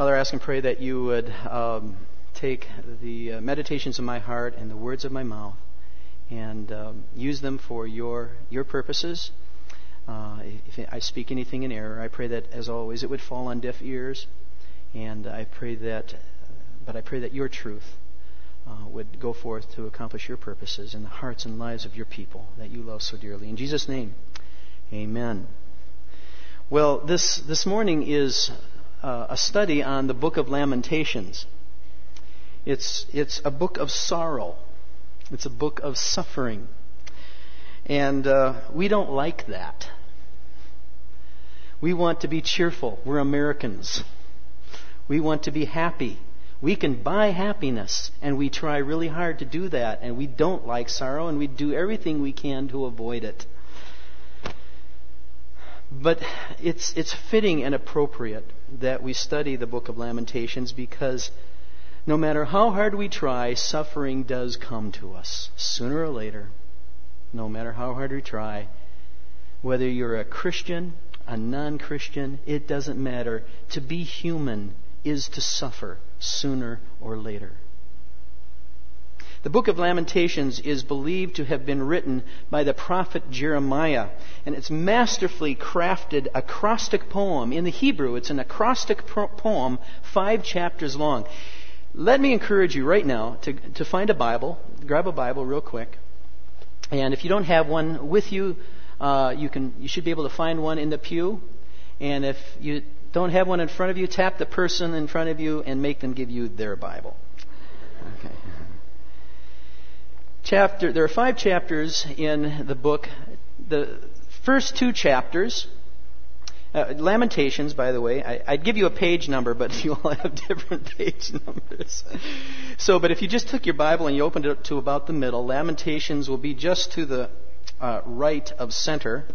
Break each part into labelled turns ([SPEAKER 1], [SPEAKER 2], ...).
[SPEAKER 1] Father, I ask and pray that you would um, take the uh, meditations of my heart and the words of my mouth and um, use them for your your purposes. Uh, if I speak anything in error, I pray that, as always, it would fall on deaf ears, and I pray that, but I pray that your truth uh, would go forth to accomplish your purposes in the hearts and lives of your people that you love so dearly. In Jesus' name, Amen. Well, this this morning is uh, a study on the Book of Lamentations. It's it's a book of sorrow. It's a book of suffering. And uh, we don't like that. We want to be cheerful. We're Americans. We want to be happy. We can buy happiness, and we try really hard to do that, and we don't like sorrow, and we do everything we can to avoid it. But it's, it's fitting and appropriate that we study the book of Lamentations because no matter how hard we try, suffering does come to us sooner or later. No matter how hard we try, whether you're a Christian, a non Christian, it doesn't matter. To be human is to suffer sooner or later. The book of Lamentations is believed to have been written by the prophet Jeremiah, and it's masterfully crafted acrostic poem. In the Hebrew, it's an acrostic poem, five chapters long. Let me encourage you right now to, to find a Bible, grab a Bible real quick, and if you don't have one with you, uh, you can you should be able to find one in the pew, and if you don't have one in front of you, tap the person in front of you and make them give you their Bible. Okay chapter, there are five chapters in the book. The first two chapters, uh, Lamentations, by the way, I, would give you a page number, but you all have different page numbers. So, but if you just took your Bible and you opened it up to about the middle, Lamentations will be just to the uh, right of center.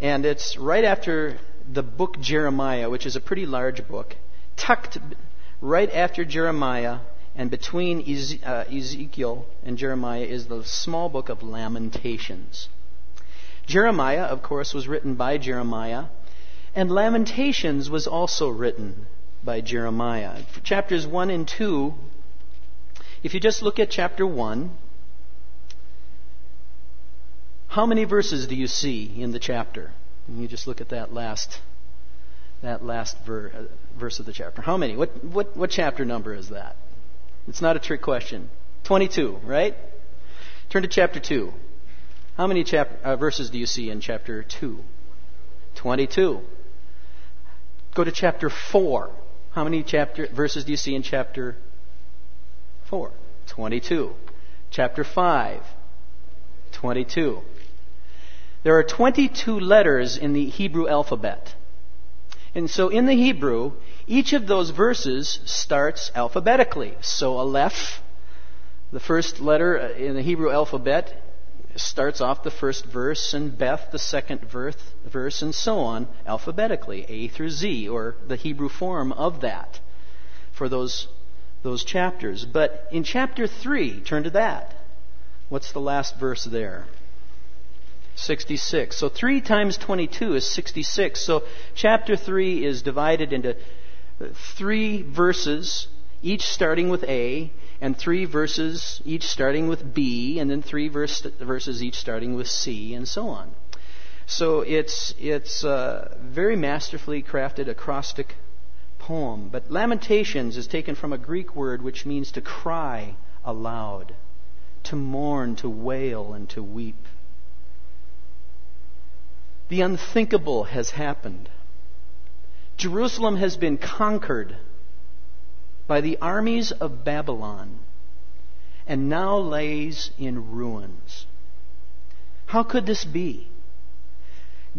[SPEAKER 1] And it's right after the book Jeremiah, which is a pretty large book, tucked right after Jeremiah and between uh, Ezekiel and Jeremiah is the small book of Lamentations. Jeremiah, of course, was written by Jeremiah, and Lamentations was also written by Jeremiah. Chapters 1 and 2, if you just look at chapter 1, how many verses do you see in the chapter? And you just look at that last that last ver, uh, verse of the chapter. How many? What, what, what chapter number is that? It's not a trick question. 22, right? Turn to chapter 2. How many chap- uh, verses do you see in chapter 2? 22. Go to chapter 4. How many chapter verses do you see in chapter 4? 22. Chapter 5. 22. There are 22 letters in the Hebrew alphabet. And so in the Hebrew, each of those verses starts alphabetically. So Aleph, the first letter in the Hebrew alphabet, starts off the first verse, and Beth, the second verse, and so on, alphabetically, A through Z, or the Hebrew form of that for those, those chapters. But in chapter 3, turn to that. What's the last verse there? 66. So 3 times 22 is 66. So chapter 3 is divided into three verses, each starting with A, and three verses each starting with B, and then three verse, verses each starting with C, and so on. So it's it's a very masterfully crafted acrostic poem. But Lamentations is taken from a Greek word which means to cry aloud, to mourn, to wail, and to weep. The unthinkable has happened. Jerusalem has been conquered by the armies of Babylon and now lays in ruins. How could this be?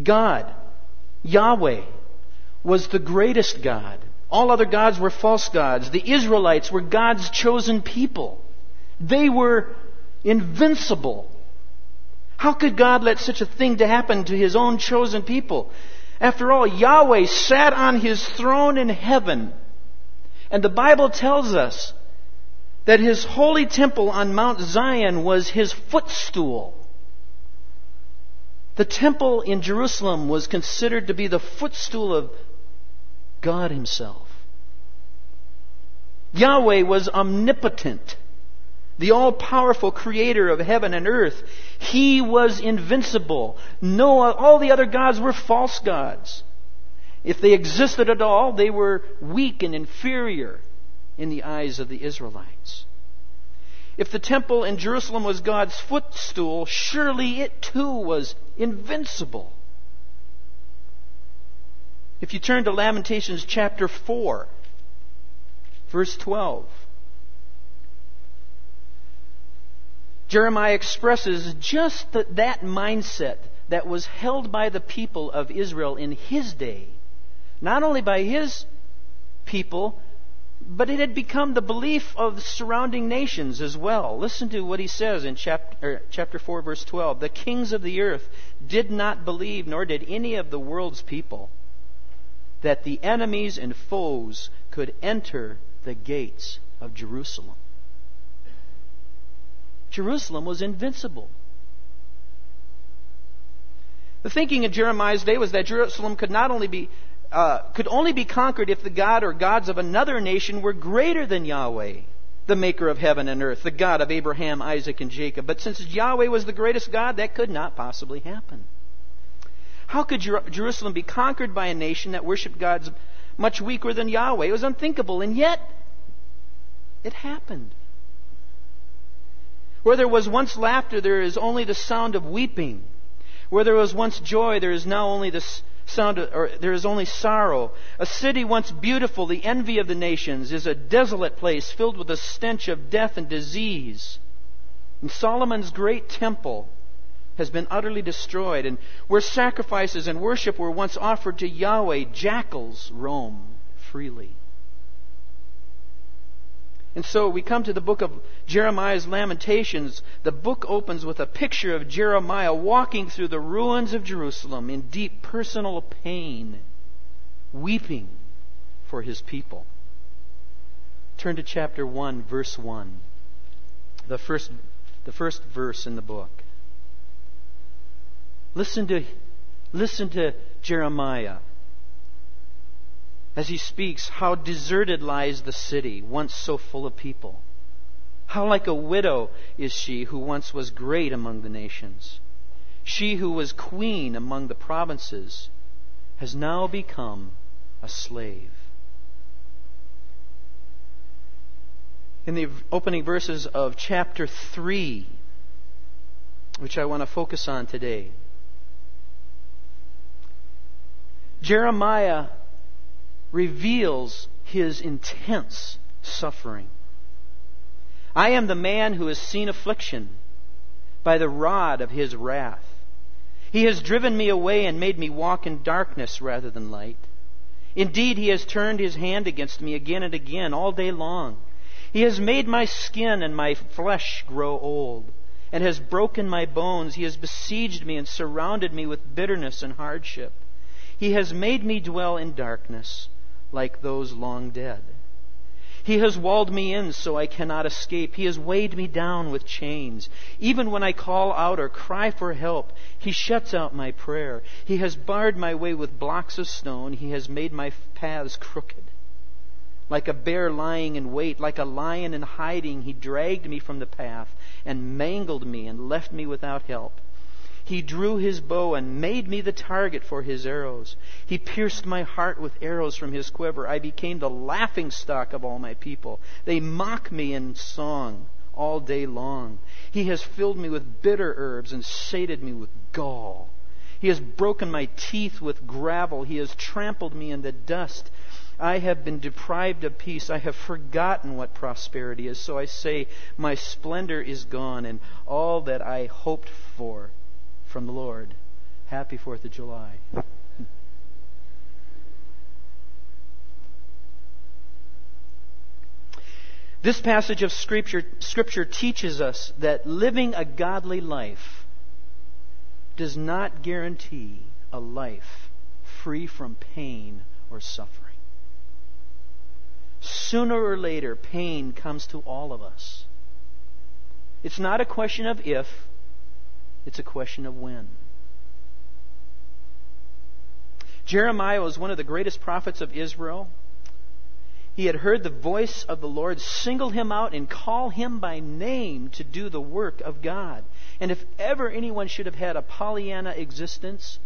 [SPEAKER 1] God, Yahweh, was the greatest God. All other gods were false gods. The Israelites were God's chosen people. They were invincible. How could God let such a thing to happen to his own chosen people? After all, Yahweh sat on his throne in heaven. And the Bible tells us that his holy temple on Mount Zion was his footstool. The temple in Jerusalem was considered to be the footstool of God himself. Yahweh was omnipotent, the all powerful creator of heaven and earth. He was invincible. No, all the other gods were false gods. If they existed at all, they were weak and inferior in the eyes of the Israelites. If the temple in Jerusalem was God's footstool, surely it too was invincible. If you turn to Lamentations chapter 4, verse 12, Jeremiah expresses just that, that mindset that was held by the people of Israel in his day not only by his people, but it had become the belief of surrounding nations as well. Listen to what he says in chapter, chapter 4, verse 12. The kings of the earth did not believe, nor did any of the world's people, that the enemies and foes could enter the gates of Jerusalem. Jerusalem was invincible. The thinking in Jeremiah's day was that Jerusalem could not only be uh, could only be conquered if the God or gods of another nation were greater than Yahweh, the maker of heaven and earth, the God of Abraham, Isaac, and Jacob. But since Yahweh was the greatest God, that could not possibly happen. How could Jer- Jerusalem be conquered by a nation that worshiped gods much weaker than Yahweh? It was unthinkable, and yet it happened. Where there was once laughter, there is only the sound of weeping. Where there was once joy, there is now only the sound, or there is only sorrow. A city once beautiful, the envy of the nations, is a desolate place filled with the stench of death and disease. And Solomon's great temple has been utterly destroyed, and where sacrifices and worship were once offered to Yahweh, jackals roam freely. And so we come to the book of Jeremiah's Lamentations. The book opens with a picture of Jeremiah walking through the ruins of Jerusalem in deep personal pain, weeping for his people. Turn to chapter 1, verse 1. The first, the first verse in the book. Listen to, listen to Jeremiah as he speaks, how deserted lies the city, once so full of people. How like a widow is she who once was great among the nations. She who was queen among the provinces has now become a slave. In the opening verses of chapter 3, which I want to focus on today, Jeremiah reveals his intense suffering. I am the man who has seen affliction by the rod of his wrath. He has driven me away and made me walk in darkness rather than light. Indeed, he has turned his hand against me again and again all day long. He has made my skin and my flesh grow old, and has broken my bones. He has besieged me and surrounded me with bitterness and hardship. He has made me dwell in darkness like those long dead. He has walled me in so I cannot escape. He has weighed me down with chains. Even when I call out or cry for help, He shuts out my prayer. He has barred my way with blocks of stone. He has made my paths crooked. Like a bear lying in wait, like a lion in hiding, He dragged me from the path and mangled me and left me without help. He drew his bow and made me the target for his arrows. He pierced my heart with arrows from his quiver. I became the laughing stock of all my people. They mock me in song all day long. He has filled me with bitter herbs and sated me with gall. He has broken my teeth with gravel. He has trampled me in the dust. I have been deprived of peace. I have forgotten what prosperity is. So I say, My splendor is gone, and all that I hoped for from the Lord. Happy 4th of July. This passage of scripture, scripture, teaches us that living a godly life does not guarantee a life free from pain or suffering. Sooner or later, pain comes to all of us. It's not a question of if, it's a question of when. Jeremiah was one of the greatest prophets of Israel. He had heard the voice of the Lord single him out and call him by name to do the work of God. And if ever anyone should have had a Pollyanna existence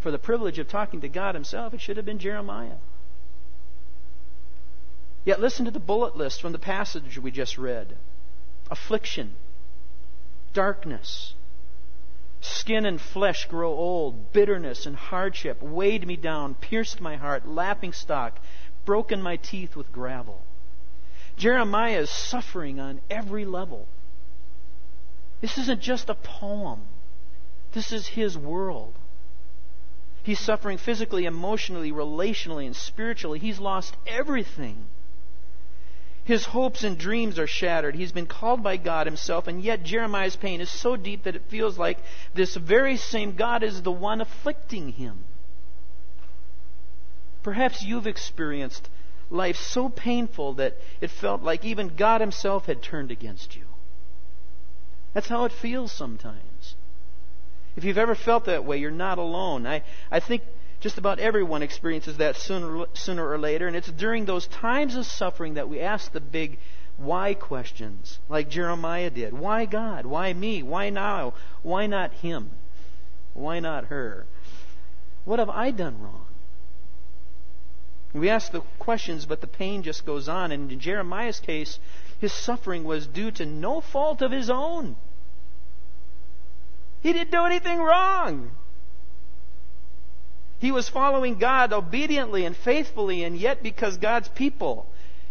[SPEAKER 1] for the privilege of talking to God himself, it should have been Jeremiah. Yet listen to the bullet list from the passage we just read affliction, darkness, skin and flesh grow old, bitterness and hardship weighed me down, pierced my heart, lapping stock, broken my teeth with gravel. Jeremiah is suffering on every level. This isn't just a poem. This is his world. He's suffering physically, emotionally, relationally, and spiritually. He's lost everything. His hopes and dreams are shattered. He's been called by God himself, and yet Jeremiah's pain is so deep that it feels like this very same God is the one afflicting him. Perhaps you've experienced life so painful that it felt like even God himself had turned against you. That's how it feels sometimes. If you've ever felt that way, you're not alone. I, I think just about everyone experiences that sooner, sooner or later, and it's during those times of suffering that we ask the big why questions, like Jeremiah did. Why God? Why me? Why now? Why not him? Why not her? What have I done wrong? We ask the questions, but the pain just goes on. And in Jeremiah's case, his suffering was due to no fault of his own. He didn't do anything wrong. He was following God obediently and faithfully, and yet because God's people,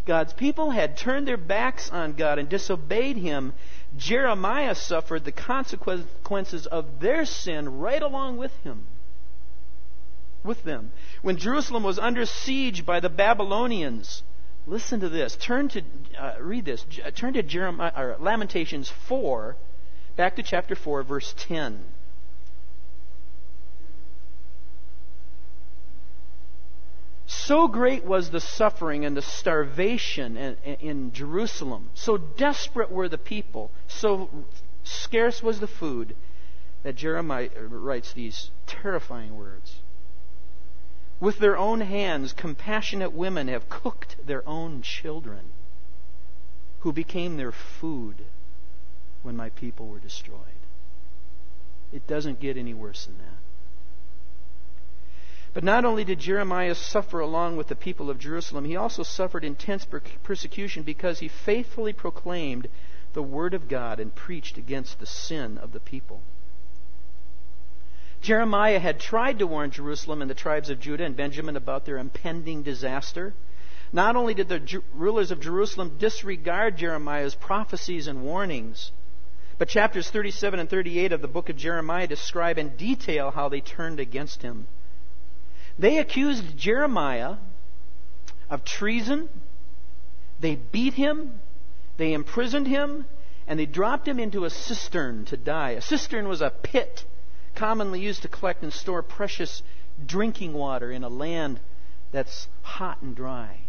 [SPEAKER 1] God's people had turned their backs on God and disobeyed Him, Jeremiah suffered the consequences of their sin right along with him. With them. When Jerusalem was under siege by the Babylonians, listen to this. Turn to, uh, read this. Turn to Jeremiah, or Lamentations 4, back to chapter 4, verse 10. So great was the suffering and the starvation in, Jerusalem. So desperate were the people. So scarce was the food that Jeremiah writes these terrifying words. With their own hands, compassionate women have cooked their own children, who became their food when my people were destroyed. It doesn't get any worse than that. But not only did Jeremiah suffer along with the people of Jerusalem, he also suffered intense persecution because he faithfully proclaimed the Word of God and preached against the sin of the people. Jeremiah had tried to warn Jerusalem and the tribes of Judah and Benjamin about their impending disaster. Not only did the rulers of Jerusalem disregard Jeremiah's prophecies and warnings, but chapters 37 and 38 of the book of Jeremiah describe in detail how they turned against him. They accused Jeremiah of treason. They beat him. They imprisoned him. And they dropped him into a cistern to die. A cistern was a pit commonly used to collect and store precious drinking water in a land that's hot and dry.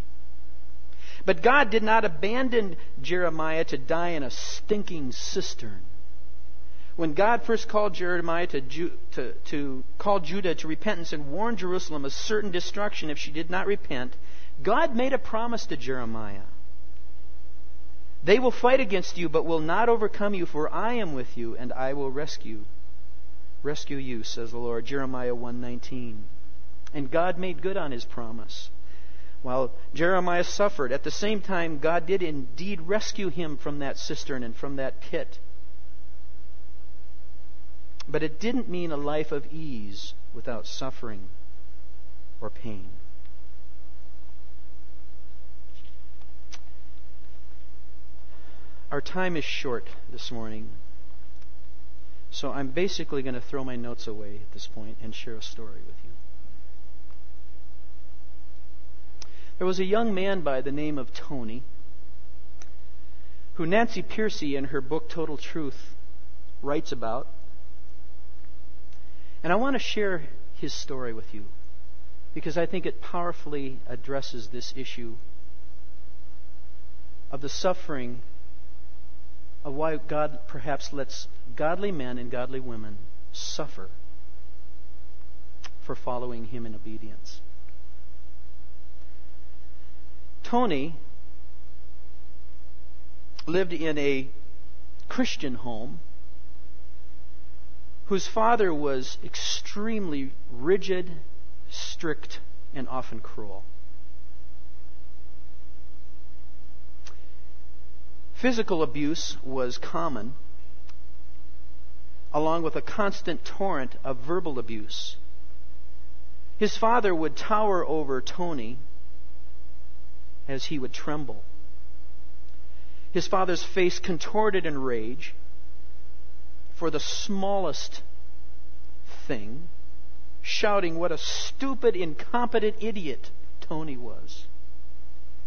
[SPEAKER 1] But God did not abandon Jeremiah to die in a stinking cistern when God first called Jeremiah to, Ju- to, to call Judah to repentance and warn Jerusalem of certain destruction if she did not repent, God made a promise to Jeremiah. They will fight against you, but will not overcome you, for I am with you, and I will rescue rescue you, says the Lord. Jeremiah 1:19. And God made good on his promise. While Jeremiah suffered, at the same time God did indeed rescue him from that cistern and from that pit. But it didn't mean a life of ease without suffering or pain. Our time is short this morning, so I'm basically going to throw my notes away at this point and share a story with you. There was a young man by the name of Tony who Nancy Pearcey, in her book Total Truth, writes about. And I want to share his story with you because I think it powerfully addresses this issue of the suffering of why God perhaps lets godly men and godly women suffer for following Him in obedience. Tony lived in a Christian home whose father was extremely rigid, strict, and often cruel. Physical abuse was common, along with a constant torrent of verbal abuse. His father would tower over Tony as he would tremble. His father's face contorted in rage for the smallest thing, shouting what a stupid, incompetent idiot Tony was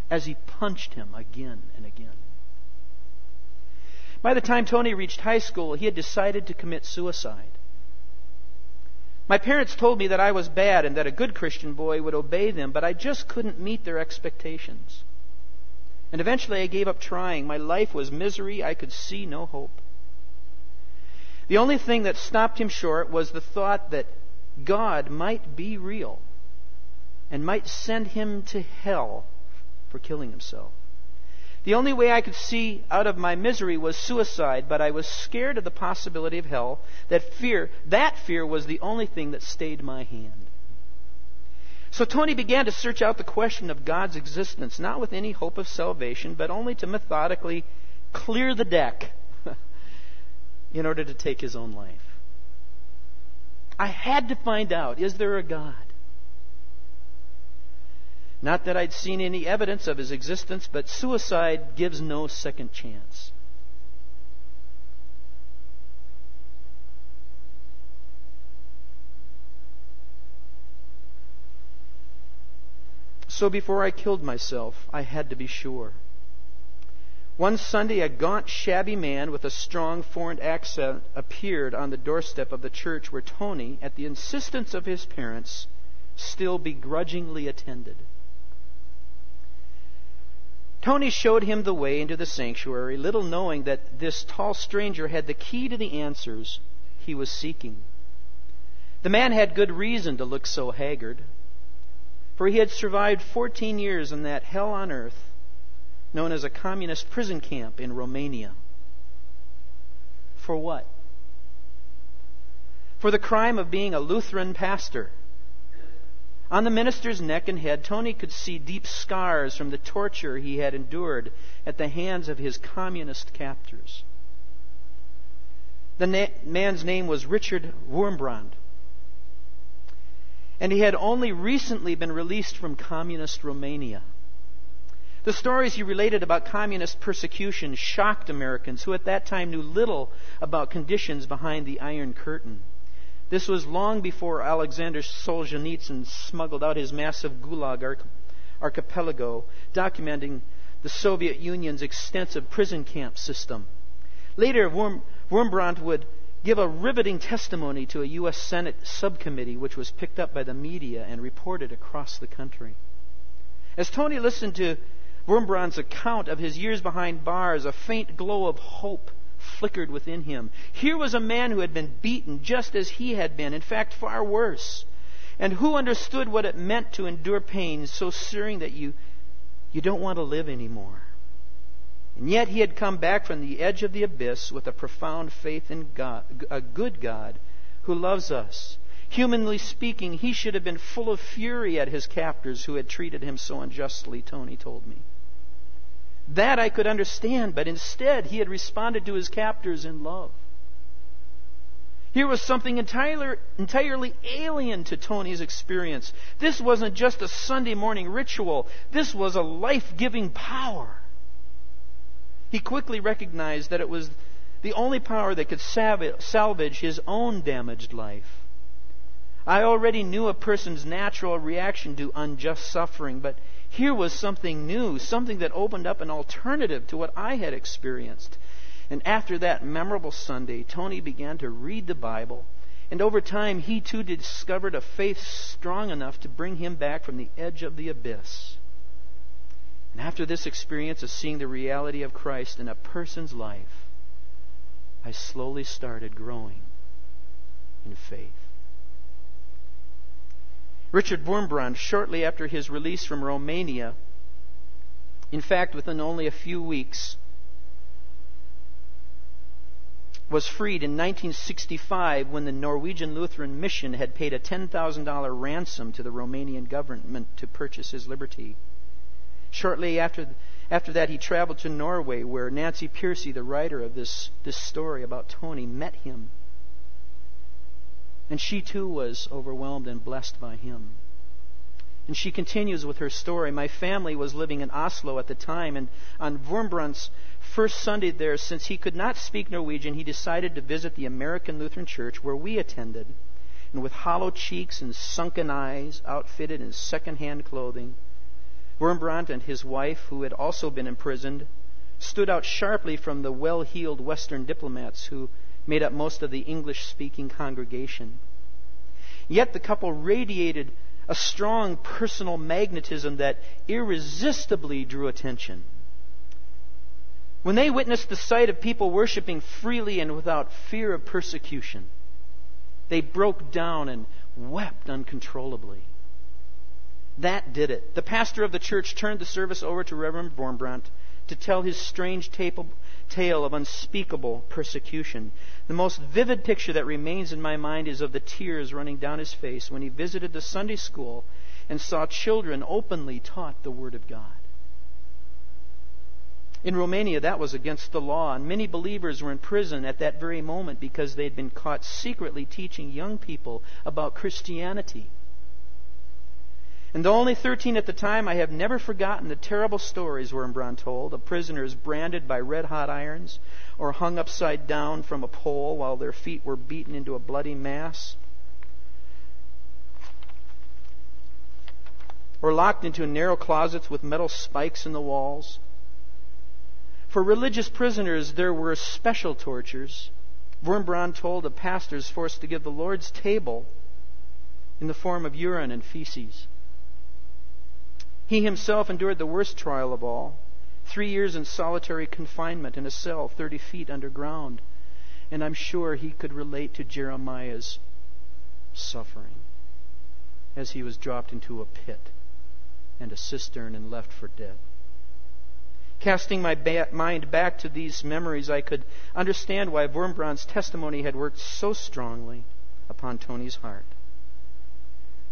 [SPEAKER 1] as he punched him again and again. By the time Tony reached high school, he had decided to commit suicide. My parents told me that I was bad and that a good Christian boy would obey them, but I just couldn't meet their expectations. And eventually I gave up trying. My life was misery. I could see no hope. The only thing that stopped him short was the thought that God might be real and might send him to hell for killing himself. The only way I could see out of my misery was suicide, but I was scared of the possibility of hell. That fear, that fear was the only thing that stayed my hand. So Tony began to search out the question of God's existence, not with any hope of salvation, but only to methodically clear the deck in order to take his own life. I had to find out is there a God? Not that I'd seen any evidence of his existence, but suicide gives no second chance. So before I killed myself, I had to be sure. One Sunday, a gaunt, shabby man with a strong foreign accent appeared on the doorstep of the church where Tony, at the insistence of his parents, still begrudgingly attended. Tony showed him the way into the sanctuary, little knowing that this tall stranger had the key to the answers he was seeking. The man had good reason to look so haggard, for he had survived 14 years in that hell on earth known as a communist prison camp in Romania. For what? For the crime of being a Lutheran pastor. On the minister's neck and head, Tony could see deep scars from the torture he had endured at the hands of his communist captors. The na- man's name was Richard Wurmbrand, and he had only recently been released from communist Romania. The stories he related about communist persecution shocked Americans who at that time knew little about conditions behind the Iron Curtain. This was long before Alexander Solzhenitsyn smuggled out his massive Gulag archipelago, documenting the Soviet Union's extensive prison camp system. Later, Wurm, Wurmbrand would give a riveting testimony to a U.S. Senate subcommittee, which was picked up by the media and reported across the country. As Tony listened to Wurmbrand's account of his years behind bars, a faint glow of hope flickered within him. Here was a man who had been beaten just as he had been, in fact, far worse, and who understood what it meant to endure pain so searing that you, you don't want to live anymore. And yet he had come back from the edge of the abyss with a profound faith in God, a good God who loves us. Humanly speaking, he should have been full of fury at his captors who had treated him so unjustly, Tony told me. That I could understand, but instead he had responded to his captors in love. Here was something entirely, entirely alien to Tony's experience. This wasn't just a Sunday morning ritual, this was a life giving power. He quickly recognized that it was the only power that could salvage his own damaged life. I already knew a person's natural reaction to unjust suffering, but here was something new, something that opened up an alternative to what I had experienced. And after that memorable Sunday, Tony began to read the Bible. And over time, he too discovered a faith strong enough to bring him back from the edge of the abyss. And after this experience of seeing the reality of Christ in a person's life, I slowly started growing in faith. Richard Wurmbrand, shortly after his release from Romania, In fact, within only a few weeks, was freed in 1965 when the Norwegian Lutheran Mission had paid a $10,000 ransom to the Romanian government to purchase his liberty. Shortly after, after that, he traveled to Norway, where Nancy Pearcey, the writer of this, this story about Tony, met him. And she too was overwhelmed and blessed by him. And she continues with her story. My family was living in Oslo at the time, and on Wurmbrand's first Sunday there, since he could not speak Norwegian, he decided to visit the American Lutheran Church where we attended. And with hollow cheeks and sunken eyes, outfitted in second-hand clothing, Wurmbrand and his wife, who had also been imprisoned, stood out sharply from the well-heeled Western diplomats who made up most of the English-speaking congregation. Yet the couple radiated a strong personal magnetism that irresistibly drew attention. When they witnessed the sight of people worshiping freely and without fear of persecution, they broke down and wept uncontrollably. That did it. The pastor of the church turned the service over to Reverend Wurmbrand to tell his strange tale of unspeakable persecution. The most vivid picture that remains in my mind is of the tears running down his face when he visited the Sunday school and saw children openly taught the Word of God. In Romania, that was against the law, and many believers were in prison at that very moment because they had been caught secretly teaching young people about Christianity. And though only 13 at the time, I have never forgotten the terrible stories Wurmbrand told of prisoners branded by red hot irons or hung upside down from a pole while their feet were beaten into a bloody mass. Or locked into narrow closets with metal spikes in the walls. For religious prisoners, there were special tortures. Wurmbrand told of pastors forced to give the Lord's table in the form of urine and feces. He himself endured the worst trial of all three years in solitary confinement in a cell 30 feet underground. And I'm sure he could relate to Jeremiah's suffering as he was dropped into a pit and a cistern and left for dead. Casting my ba- mind back to these memories, I could understand why Wurmbrand's testimony had worked so strongly upon Tony's heart.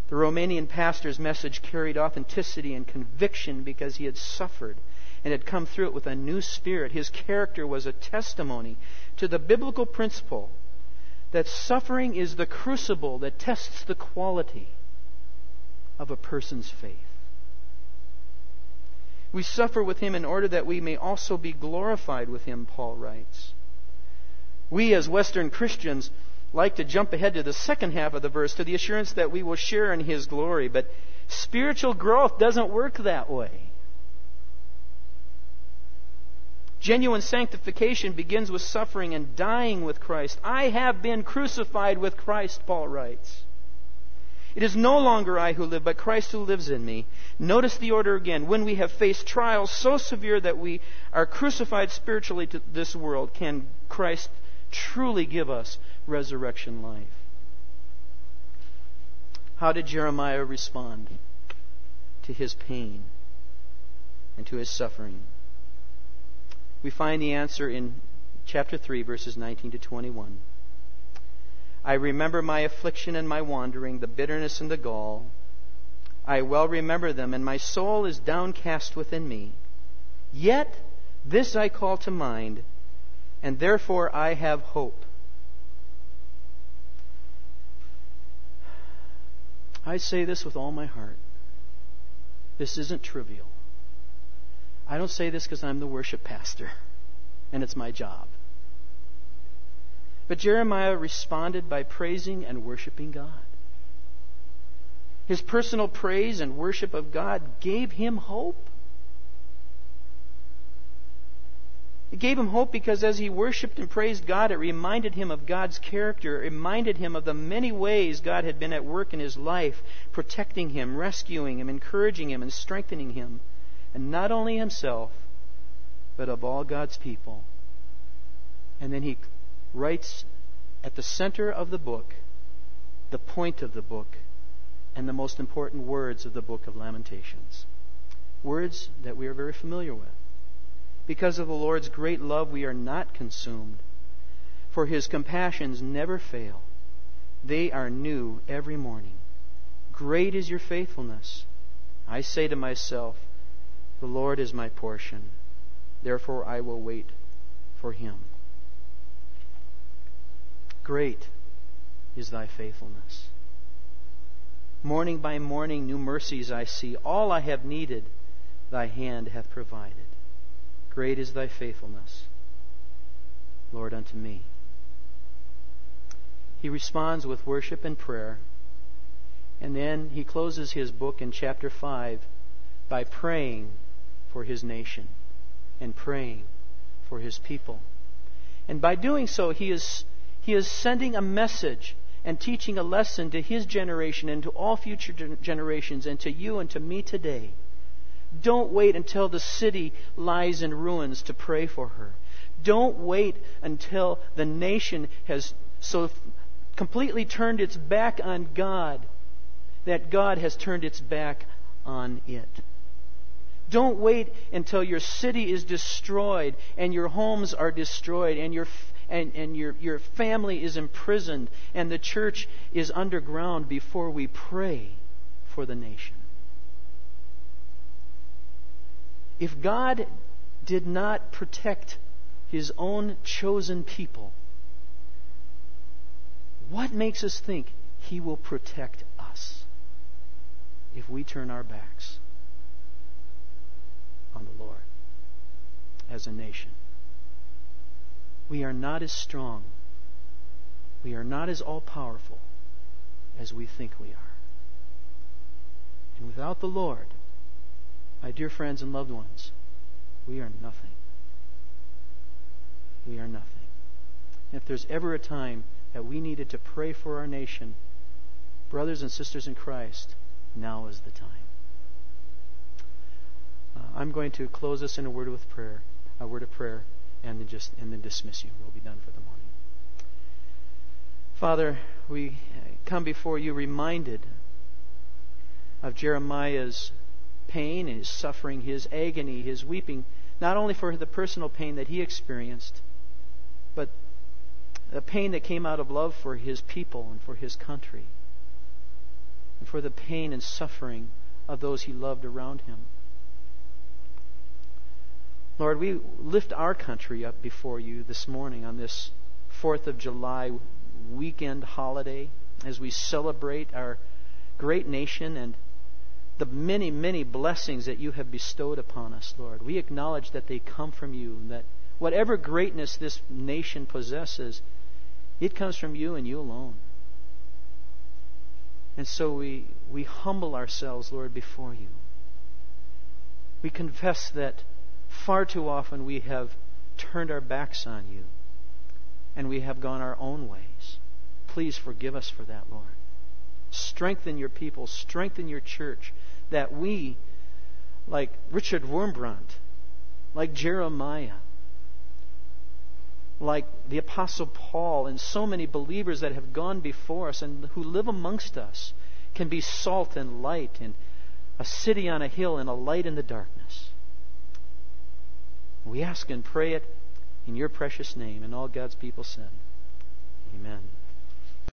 [SPEAKER 1] The Romanian pastor's message carried authenticity and conviction because he had suffered and had come through it with a new spirit. His character was a testimony to the biblical principle that suffering is the crucible that tests the quality of a person's faith. We suffer with him in order that we may also be glorified with him, Paul writes. We, as Western Christians, like to jump ahead to the second half of the verse to the assurance that we will share in His glory. But spiritual growth doesn't work that way. Genuine sanctification begins with suffering and dying with Christ. I have been crucified with Christ, Paul writes. It is no longer I who live, but Christ who lives in me. Notice the order again. When we have faced trials so severe that we are crucified spiritually to this world, can Christ truly give us resurrection life. How did Jeremiah respond to his pain and to his suffering? We find the answer in chapter 3, verses 19 to 21. I remember my affliction and my wandering, the bitterness and the gall. I well remember them, and my soul is downcast within me. Yet this I call to mind, and therefore I have hope. I say this with all my heart. This isn't trivial. I don't say this because I'm the worship pastor and it's my job. But Jeremiah responded by praising and worshiping God. His personal praise and worship of God gave him hope. It gave him hope because as he worshiped and praised God, it reminded him of God's character. It reminded him of the many ways God had been at work in his life, protecting him, rescuing him, encouraging him, and strengthening him. And not only himself, but of all God's people. And then he writes at the center of the book the point of the book and the most important words of the book of Lamentations. Words that we are very familiar with. Because of the Lord's great love, we are not consumed, for his compassions never fail. They are new every morning. Great is your faithfulness. I say to myself, The Lord is my portion. Therefore I will wait for him. Great is thy faithfulness. Morning by morning, new mercies I see. All I have needed, thy hand hath provided. Great is thy faithfulness, Lord, unto me. He responds with worship and prayer. And then he closes his book in chapter 5 by praying for his nation and praying for his people. And by doing so, he is, he is sending a message and teaching a lesson to his generation and to all future generations and to you and to me today. Don't wait until the city lies in ruins to pray for her. Don't wait until the nation has so completely turned its back on God that God has turned its back on it. Don't wait until your city is destroyed and your homes are destroyed and your and, and your, your family is imprisoned and the church is underground before we pray for the nation. If God did not protect his own chosen people, what makes us think he will protect us if we turn our backs on the Lord as a nation? We are not as strong. We are not as all powerful as we think we are. And without the Lord, my dear friends and loved ones, we are nothing. We are nothing. And if there's ever a time that we needed to pray for our nation, brothers and sisters in Christ, now is the time. Uh, I'm going to close this in a word with prayer, a word of prayer and then just and then dismiss you. We'll be done for the morning. Father, we come before you reminded of Jeremiah's pain and his suffering, his agony, his weeping, not only for the personal pain that he experienced, but the pain that came out of love for his people and for his country, and for the pain and suffering of those he loved around him. Lord, we lift our country up before you this morning on this 4th of July weekend holiday as we celebrate our great nation and the many, many blessings that you have bestowed upon us, Lord. We acknowledge that they come from you and that whatever greatness this nation possesses, it comes from you and you alone. And so we, we humble ourselves, Lord, before you. We confess that Far too often we have turned our backs on you and we have gone our own ways. Please forgive us for that, Lord. Strengthen your people, strengthen your church, that we, like Richard Wurmbrand, like Jeremiah, like the Apostle Paul, and so many believers that have gone before us and who live amongst us, can be salt and light and a city on a hill and a light in the darkness. We ask and pray it in your precious name. And all God's people said, Amen.